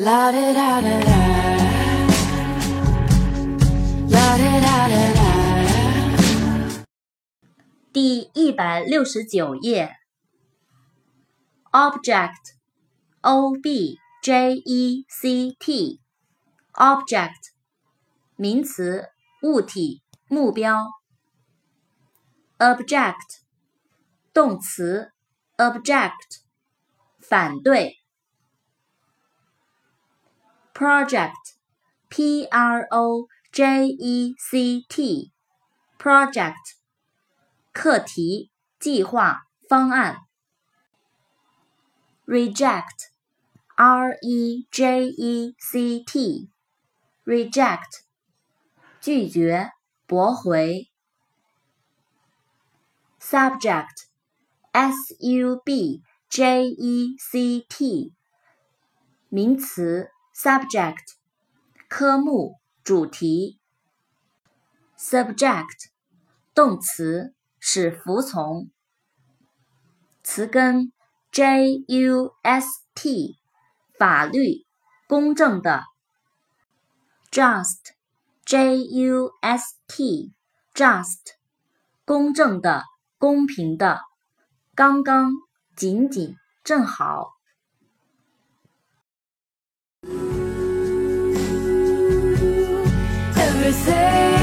La da da da da. La da da da da. 第一百六十九页。object，o b j e c t，object，名词，物体，目标。object，动词，object，反对。 project，p r o j e c t，project，课题、计划、方案。reject，r e j e c t，reject，拒绝、驳回。subject，s u b j e c t，名词。 subject，科目、主题。subject，动词，使服从。词根 just，法律，公正的。just，just，公正的，公平的。刚刚，仅仅，正好。say